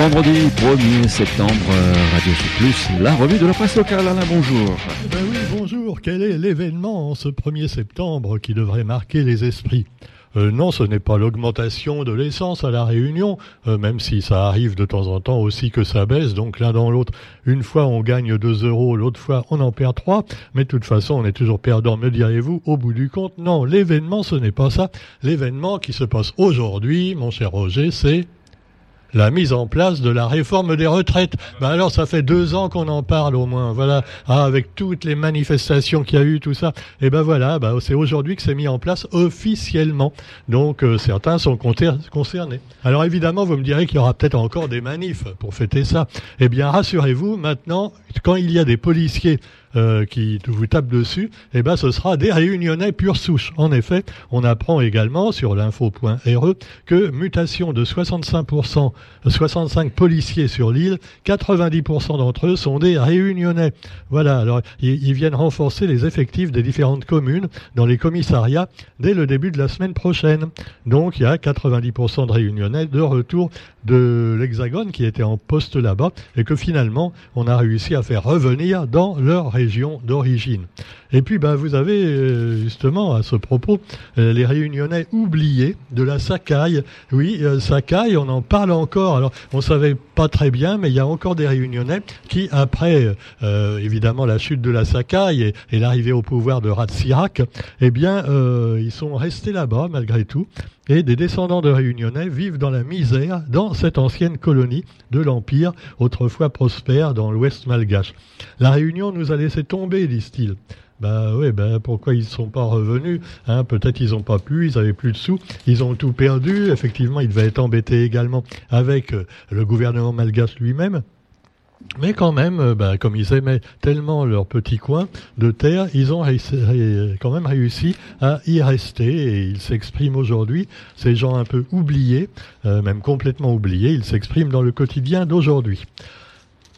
Vendredi 1er septembre, euh, Radio Plus, la revue de la presse locale. Alain, bonjour. Ben oui, bonjour. Quel est l'événement en ce 1er septembre qui devrait marquer les esprits? Euh, non, ce n'est pas l'augmentation de l'essence à la Réunion, euh, même si ça arrive de temps en temps aussi que ça baisse, donc l'un dans l'autre, une fois on gagne 2 euros, l'autre fois on en perd 3, mais de toute façon on est toujours perdant, me direz-vous, au bout du compte. Non, l'événement ce n'est pas ça. L'événement qui se passe aujourd'hui, mon cher Roger, c'est la mise en place de la réforme des retraites. Ben alors, ça fait deux ans qu'on en parle au moins. Voilà, ah, avec toutes les manifestations qu'il y a eu, tout ça. Et eh ben voilà, ben c'est aujourd'hui que c'est mis en place officiellement. Donc euh, certains sont concernés. Alors évidemment, vous me direz qu'il y aura peut-être encore des manifs pour fêter ça. Eh bien, rassurez-vous, maintenant, quand il y a des policiers euh, qui vous tape dessus, eh ben ce sera des réunionnais pure souche. En effet, on apprend également sur l'info.re que mutation de 65%, 65 policiers sur l'île, 90% d'entre eux sont des réunionnais. Voilà, alors ils, viennent renforcer les effectifs des différentes communes dans les commissariats dès le début de la semaine prochaine. Donc il y a 90% de réunionnais de retour de l'Hexagone qui étaient en poste là-bas et que finalement on a réussi à faire revenir dans leur région d'origine. Et puis ben, vous avez euh, justement à ce propos euh, les réunionnais oubliés de la Sacaille. Oui, euh, Sacaille, on en parle encore. Alors on savait pas très bien, mais il y a encore des réunionnais qui, après évidemment la chute de la et, et l'arrivée au pouvoir de Ratsirac, eh bien ils sont restés là-bas malgré tout et des descendants de Réunionnais vivent dans la misère dans cette ancienne colonie de l'Empire, autrefois prospère dans l'ouest malgache. La Réunion nous a laissé tomber, disent-ils. Ben oui, ben pourquoi ils ne sont pas revenus hein? Peut-être ils n'ont pas pu, ils avaient plus de sous, ils ont tout perdu. Effectivement, ils devaient être embêtés également avec euh, le gouvernement malgache lui-même. Mais quand même, euh, bah, comme ils aimaient tellement leur petit coin de terre, ils ont quand même réussi à y rester et ils s'expriment aujourd'hui. Ces gens un peu oubliés, euh, même complètement oubliés, ils s'expriment dans le quotidien d'aujourd'hui.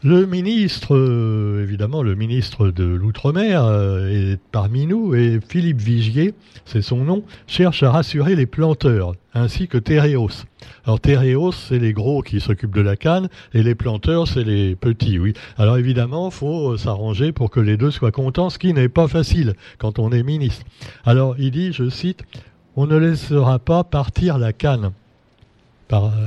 Le ministre, euh, évidemment, le ministre de l'Outre-mer est parmi nous et Philippe Vigier, c'est son nom, cherche à rassurer les planteurs ainsi que Tereos. Alors Tereos, c'est les gros qui s'occupent de la canne et les planteurs, c'est les petits, oui. Alors évidemment, faut s'arranger pour que les deux soient contents, ce qui n'est pas facile quand on est ministre. Alors il dit, je cite, on ne laissera pas partir la canne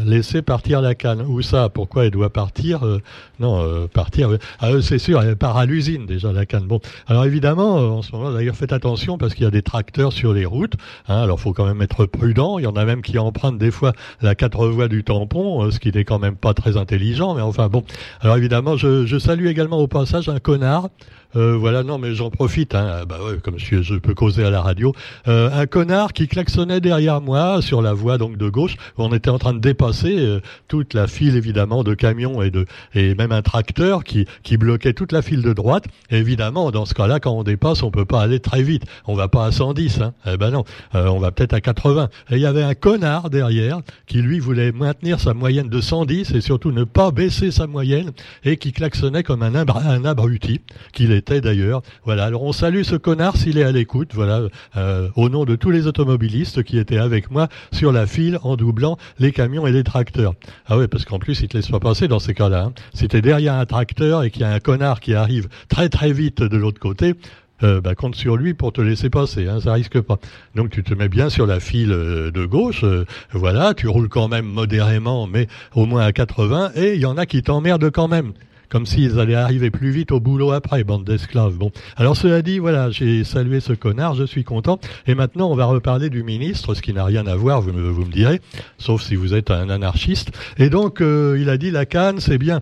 laisser partir la canne. Où ça? Pourquoi elle doit partir? Euh, Non, euh, partir. Ah, c'est sûr, elle part à l'usine déjà la canne. Bon, alors évidemment, euh, en ce moment, d'ailleurs, faites attention parce qu'il y a des tracteurs sur les routes. Hein, alors, faut quand même être prudent. Il y en a même qui empruntent des fois la quatre voies du tampon, ce qui n'est quand même pas très intelligent. Mais enfin, bon. Alors évidemment, je, je salue également au passage un connard euh, voilà, non, mais j'en profite. Hein, bah ouais, comme je, je, peux causer à la radio. Euh, un connard qui klaxonnait derrière moi sur la voie donc de gauche. Où on était en train de dépasser euh, toute la file évidemment de camions et de et même un tracteur qui qui bloquait toute la file de droite. évidemment, dans ce cas-là, quand on dépasse, on peut pas aller très vite. On va pas à 110. Hein. Eh ben non, on va peut-être à 80. Et il y avait un connard derrière qui lui voulait maintenir sa moyenne de 110 et surtout ne pas baisser sa moyenne et qui klaxonnait comme un, un abruti qu'il d'ailleurs. Voilà, alors on salue ce connard s'il est à l'écoute, voilà, euh, au nom de tous les automobilistes qui étaient avec moi sur la file en doublant les camions et les tracteurs. Ah oui, parce qu'en plus, il te laisse pas passer dans ces cas-là. Hein. Si t'es derrière un tracteur et qu'il y a un connard qui arrive très très vite de l'autre côté, euh, bah, compte sur lui pour te laisser passer, hein, ça risque pas. Donc tu te mets bien sur la file euh, de gauche, voilà, tu roules quand même modérément, mais au moins à 80, et il y en a qui t'emmerdent quand même comme s'ils allaient arriver plus vite au boulot après, bande d'esclaves. Bon, alors cela dit, voilà, j'ai salué ce connard, je suis content. Et maintenant, on va reparler du ministre, ce qui n'a rien à voir, vous me, direz, sauf si vous êtes un anarchiste. Et donc, euh, il a dit la canne, c'est bien.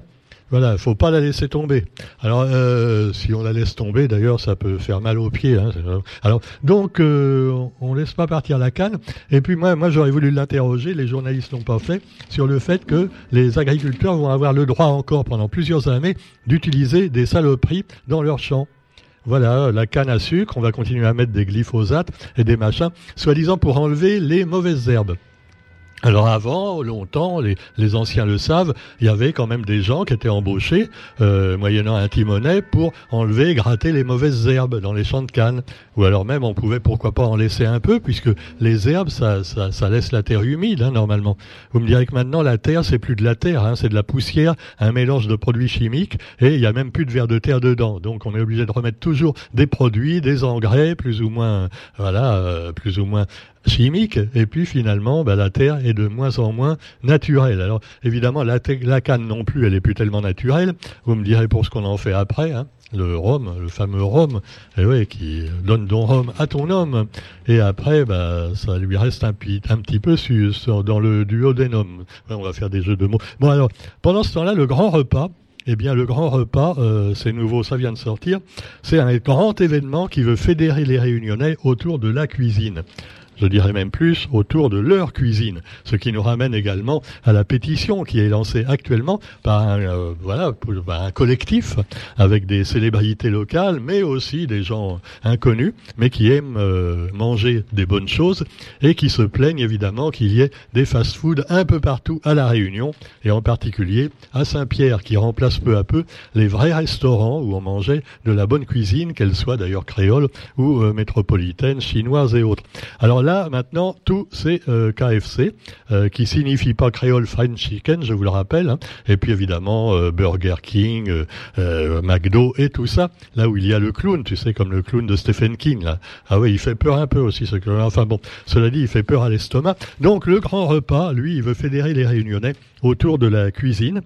Voilà, faut pas la laisser tomber. Alors, euh, si on la laisse tomber, d'ailleurs, ça peut faire mal aux pieds. Hein, alors, donc, euh, on laisse pas partir la canne. Et puis moi, j'aurais voulu l'interroger. Les journalistes l'ont pas fait sur le fait que les agriculteurs vont avoir le droit encore pendant plusieurs années d'utiliser des saloperies dans leurs champs. Voilà, la canne à sucre, on va continuer à mettre des glyphosates et des machins, soi-disant pour enlever les mauvaises herbes. Alors avant, longtemps, les, anciens le savent, il y avait quand même des gens qui étaient embauchés, euh, moyennant un timonet, pour enlever et gratter les mauvaises herbes dans les champs de canne. Ou alors même, on pouvait pourquoi pas en laisser un peu, puisque les herbes, ça, ça, laisse la terre humide, hein, normalement. Vous me direz que maintenant, la terre, c'est plus de la terre, hein, c'est de la poussière, un mélange de produits chimiques, et il y a même plus de verre de terre dedans. Donc on est obligé de remettre toujours des produits, des engrais, plus ou moins, voilà, euh, plus ou moins chimique, et puis finalement, bah, la terre est de moins en moins naturelle. Alors évidemment, la, canne non plus, elle est plus tellement naturelle. Vous me direz pour ce qu'on en fait après, hein, le rhum, le fameux rhum, et eh ouais, qui donne ton rhum à ton homme. Et après, bah, ça lui reste un, un petit peu sur, dans le duo des hommes. on va faire des jeux de mots. Bon alors, pendant ce temps-là, le grand repas, eh bien, le grand repas, euh, c'est nouveau, ça vient de sortir. C'est un grand événement qui veut fédérer les Réunionnais autour de la cuisine je dirais même plus, autour de leur cuisine. Ce qui nous ramène également à la pétition qui est lancée actuellement par un, euh, voilà, un collectif avec des célébrités locales, mais aussi des gens inconnus, mais qui aiment euh, manger des bonnes choses et qui se plaignent évidemment qu'il y ait des fast-foods un peu partout à La Réunion et en particulier à Saint-Pierre qui remplace peu à peu les vrais restaurants où on mangeait de la bonne cuisine, qu'elle soit d'ailleurs créole ou euh, métropolitaine, chinoise et autres. Alors là, maintenant, tous ces euh, KFC, euh, qui signifie pas Creole Fried Chicken, je vous le rappelle, hein. et puis évidemment euh, Burger King, McDo et tout ça, là où il y a le clown, tu sais, comme le clown de Stephen King. Ah oui, il fait peur un peu aussi, ce clown. Enfin bon, cela dit, il fait peur à l'estomac. Donc le grand repas, lui, il veut fédérer les Réunionnais autour de la cuisine.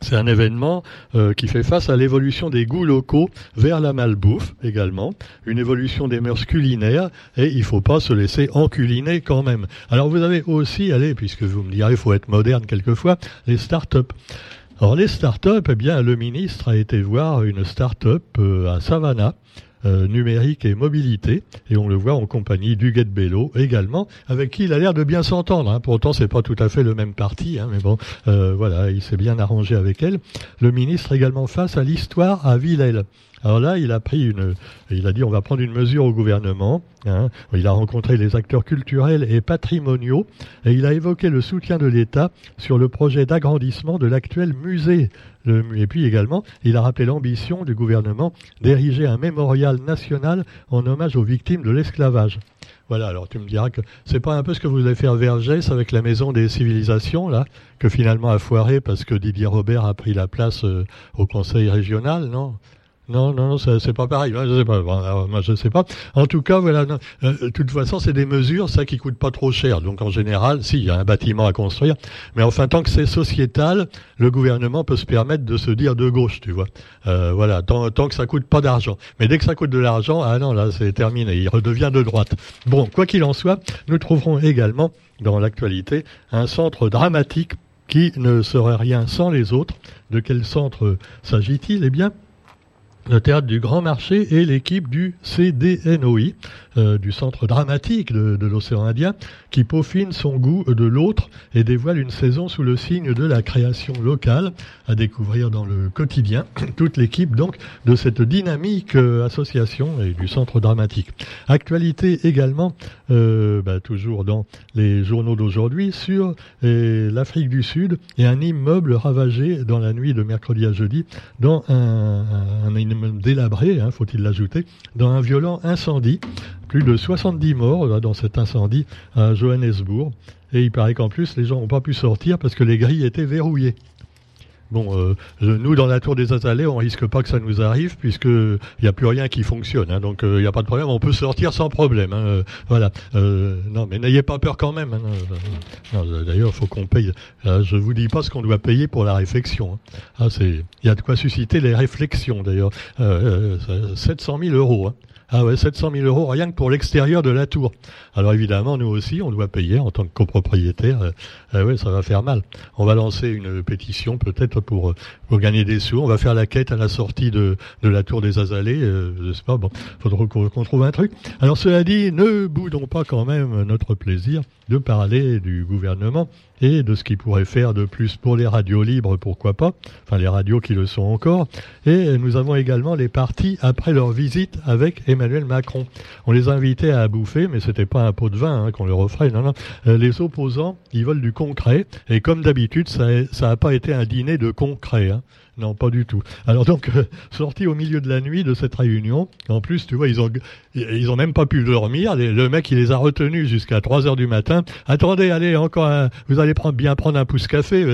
C'est un événement euh, qui fait face à l'évolution des goûts locaux vers la malbouffe également, une évolution des mœurs culinaires, et il ne faut pas se laisser enculiner quand même. Alors vous avez aussi, allez, puisque vous me direz, il faut être moderne quelquefois, les start-up. Alors les start-up, eh bien, le ministre a été voir une start-up euh, à Savannah, euh, numérique et mobilité, et on le voit en compagnie d'Huguette Bello également, avec qui il a l'air de bien s'entendre. Hein. Pourtant, c'est pas tout à fait le même parti, hein, mais bon, euh, voilà, il s'est bien arrangé avec elle. Le ministre également face à l'histoire à Villèle. Alors là, il a pris une, il a dit on va prendre une mesure au gouvernement. Hein. Il a rencontré les acteurs culturels et patrimoniaux et il a évoqué le soutien de l'État sur le projet d'agrandissement de l'actuel musée. Et puis également, il a rappelé l'ambition du gouvernement d'ériger un mémorial national en hommage aux victimes de l'esclavage. Voilà, alors tu me diras que c'est pas un peu ce que vous allez faire Vergès avec la maison des civilisations, là, que finalement a foiré parce que Didier Robert a pris la place euh, au conseil régional, non? Non, non, non, c'est pas pareil. Je sais pas. moi, je sais pas. En tout cas, voilà. Euh, de toute façon, c'est des mesures, ça qui coûte pas trop cher. Donc, en général, si, il y a un bâtiment à construire. Mais enfin, tant que c'est sociétal, le gouvernement peut se permettre de se dire de gauche, tu vois. Euh, voilà. Tant, que ça coûte pas d'argent. Mais dès que ça coûte de l'argent, ah non, là, c'est terminé. Il redevient de droite. Bon, quoi qu'il en soit, nous trouverons également dans l'actualité un centre dramatique qui ne serait rien sans les autres. De quel centre s'agit-il? Eh bien, le théâtre du Grand Marché et l'équipe du CDNOI, euh, du Centre dramatique de, l'océan Indien, qui peaufine son goût de l'autre et dévoile une saison sous le signe de la création locale, à découvrir dans le quotidien. Toute l'équipe donc de cette dynamique euh, association et du Centre dramatique. Actualité également, euh, bah, toujours dans les journaux d'aujourd'hui, sur l'Afrique du Sud et un immeuble ravagé dans la nuit de mercredi à jeudi dans un, un délabré, hein, faut-il l'ajouter, dans un violent incendie. Plus de 70 morts dans cet incendie à Johannesburg. Et il paraît qu'en plus, les gens n'ont pas pu sortir parce que les grilles étaient verrouillées. Bon, euh, nous, dans la tour des Azalées, on risque pas que ça nous arrive, puisqu'il n'y a plus rien qui fonctionne. Hein, donc, il euh, n'y a pas de problème, on peut sortir sans problème. Hein, euh, voilà. non, mais n'ayez pas peur quand même. Hein, D'ailleurs, il faut qu'on paye. je vous dis pas ce qu'on doit payer pour la réflexion. Ah, il y a de quoi susciter les réflexions, d'ailleurs. 700 000 euros. Ah ouais, 700 000 euros rien que pour l'extérieur de la tour. Alors évidemment, nous aussi, on doit payer en tant que copropriétaire. Euh, ah ouais, ça va faire mal. On va lancer une pétition peut-être pour, pour gagner des sous. On va faire la quête à la sortie de, de la tour des Azalées. Euh, je sais pas, bon, faudra qu'on trouve un truc. Alors cela dit, ne boudons pas quand même notre plaisir de parler du gouvernement et de ce qu'il pourrait faire de plus pour les radios libres, pourquoi pas, enfin les radios qui le sont encore. Et nous avons également les partis après leur visite avec Emmanuel Macron. On les invitait à bouffer, mais c'était pas un pot de vin hein, qu'on leur offrait. Non, non. Euh, les opposants, ils veulent du concret. Et comme d'habitude, ça n'a pas été un dîner de concret. Hein. Non, pas du tout. Alors donc, euh, sorti au milieu de la nuit de cette réunion, en plus, tu vois, ils ont, ils ont même pas pu dormir. le mec, il les a retenus jusqu'à 3 heures du matin. Attendez, allez, encore vous allez bien prendre un pouce café.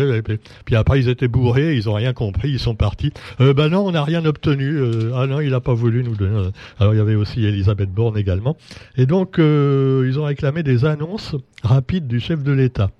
Puis après, ils étaient bourrés, ils ont rien compris, ils sont partis. Euh, ben non, on n'a rien obtenu. Euh, ah non, il a pas voulu nous donner. Alors il y avait aussi Elisabeth Borne également. Et donc, euh, ils ont réclamé des annonces rapides du chef de l'État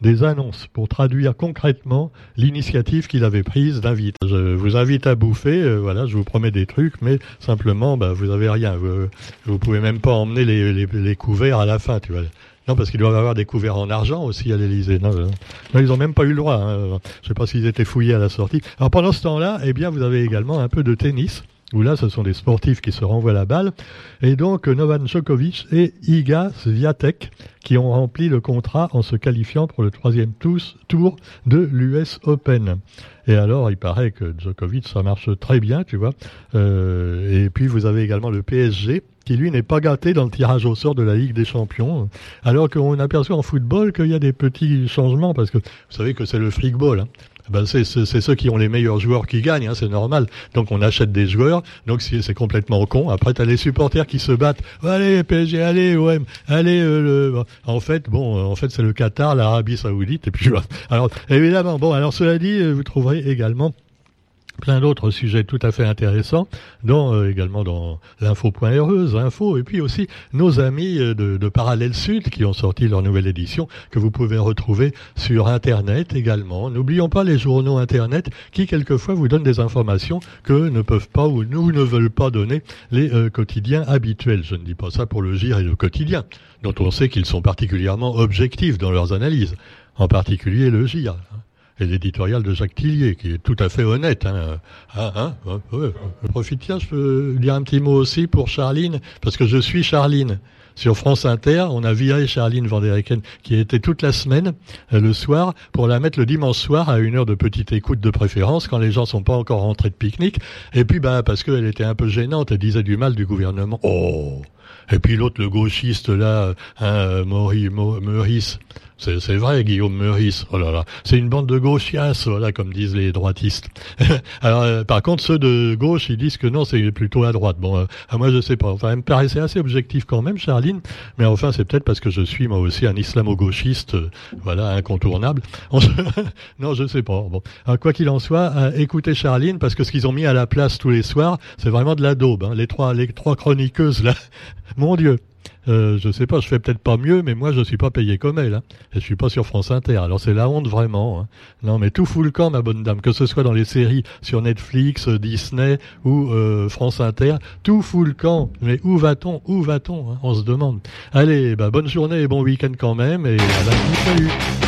des annonces pour traduire concrètement l'initiative qu'il avait prise d'inviter. Je vous invite à bouffer, euh, voilà, je vous promets des trucs, mais simplement, bah, vous avez rien. Vous, vous pouvez même pas emmener les, couverts à la fin, tu vois. Non, parce qu'ils doivent avoir des couverts en argent aussi à l'Elysée. Non, non, ils n'ont même pas eu le droit. Hein. Je ne sais pas s'ils étaient fouillés à la sortie. Alors pendant ce temps-là, eh bien, vous avez également un peu de tennis où là, ce sont des sportifs qui se renvoient la balle. Et donc, Novan Djokovic et Iga Swiatek qui ont rempli le contrat en se qualifiant pour le troisième tour de l'US Open. Et alors, il paraît que Djokovic, ça marche très bien, tu vois. Euh, et puis, vous avez également le PSG qui, lui, n'est pas gâté dans le tirage au sort de la Ligue des Champions. Alors qu'on aperçoit en football qu'il y a des petits changements, parce que vous savez que c'est le freakball. Hein ben c'est ceux qui ont les meilleurs joueurs qui gagnent, hein, c'est normal. Donc on achète des joueurs, donc c'est complètement con. Après, tu as les supporters qui se battent. Allez, PSG, allez, OM, allez. Euh, le... En fait, bon, en fait, c'est le Qatar, l'Arabie Saoudite, et puis Alors, évidemment, bon, alors cela dit, vous trouverez également plein d'autres sujets tout à fait intéressants, dont euh, également dans l'info.heureuse, info, et puis aussi nos amis euh, de, de Parallèle Sud qui ont sorti leur nouvelle édition, que vous pouvez retrouver sur Internet également. N'oublions pas les journaux Internet qui quelquefois vous donnent des informations que ne peuvent pas ou nous ne veulent pas donner les euh, quotidiens habituels. Je ne dis pas ça pour le GIR et le quotidien, dont on sait qu'ils sont particulièrement objectifs dans leurs analyses, en particulier le GIR et l'éditorial de Jacques Tillier, qui est tout à fait honnête. Hein. Ah, hein, Je profite, tiens, je peux dire un petit mot aussi pour Charline, parce que je suis Charline. Sur France Inter, on a viré Charline Vandereken, qui était toute la semaine, euh, le soir, pour la mettre le dimanche soir à une heure de petite écoute de préférence, quand les gens sont pas encore rentrés de pique-nique. Et puis, bah, parce qu'elle était un peu gênante, elle disait du mal du gouvernement. Oh Et puis l'autre, le gauchiste, là, hein, Maurice, c'est vrai, Guillaume Meurice. Oh là là, c'est une bande de gauchias, voilà, comme disent les droitistes. Alors, euh, par contre, ceux de gauche, ils disent que non, c'est plutôt à droite. Bon, euh, moi, je sais pas. Enfin, elle me paraissait assez objectif quand même, Charline. Mais enfin, c'est peut-être parce que je suis moi aussi un islamo-gauchiste, euh, voilà, incontournable. non, je sais pas. Bon, quoi qu'il en soit, écoutez Charline, parce que ce qu'ils ont mis à la place tous les soirs, c'est vraiment de la daube. Hein. Les trois, les trois chroniqueuses là, mon Dieu. Euh, je sais pas, je fais peut-être pas mieux, mais moi je suis pas payé comme elle. Hein. Je suis pas sur France Inter. Alors c'est la honte vraiment. Hein. Non, mais tout fout le camp, ma bonne dame, que ce soit dans les séries sur Netflix, euh, Disney ou euh, France Inter, tout fout le camp. Mais où va-t-on Où va-t-on hein On se demande. Allez, bah, bonne journée et bon week-end quand même. Et à la salut.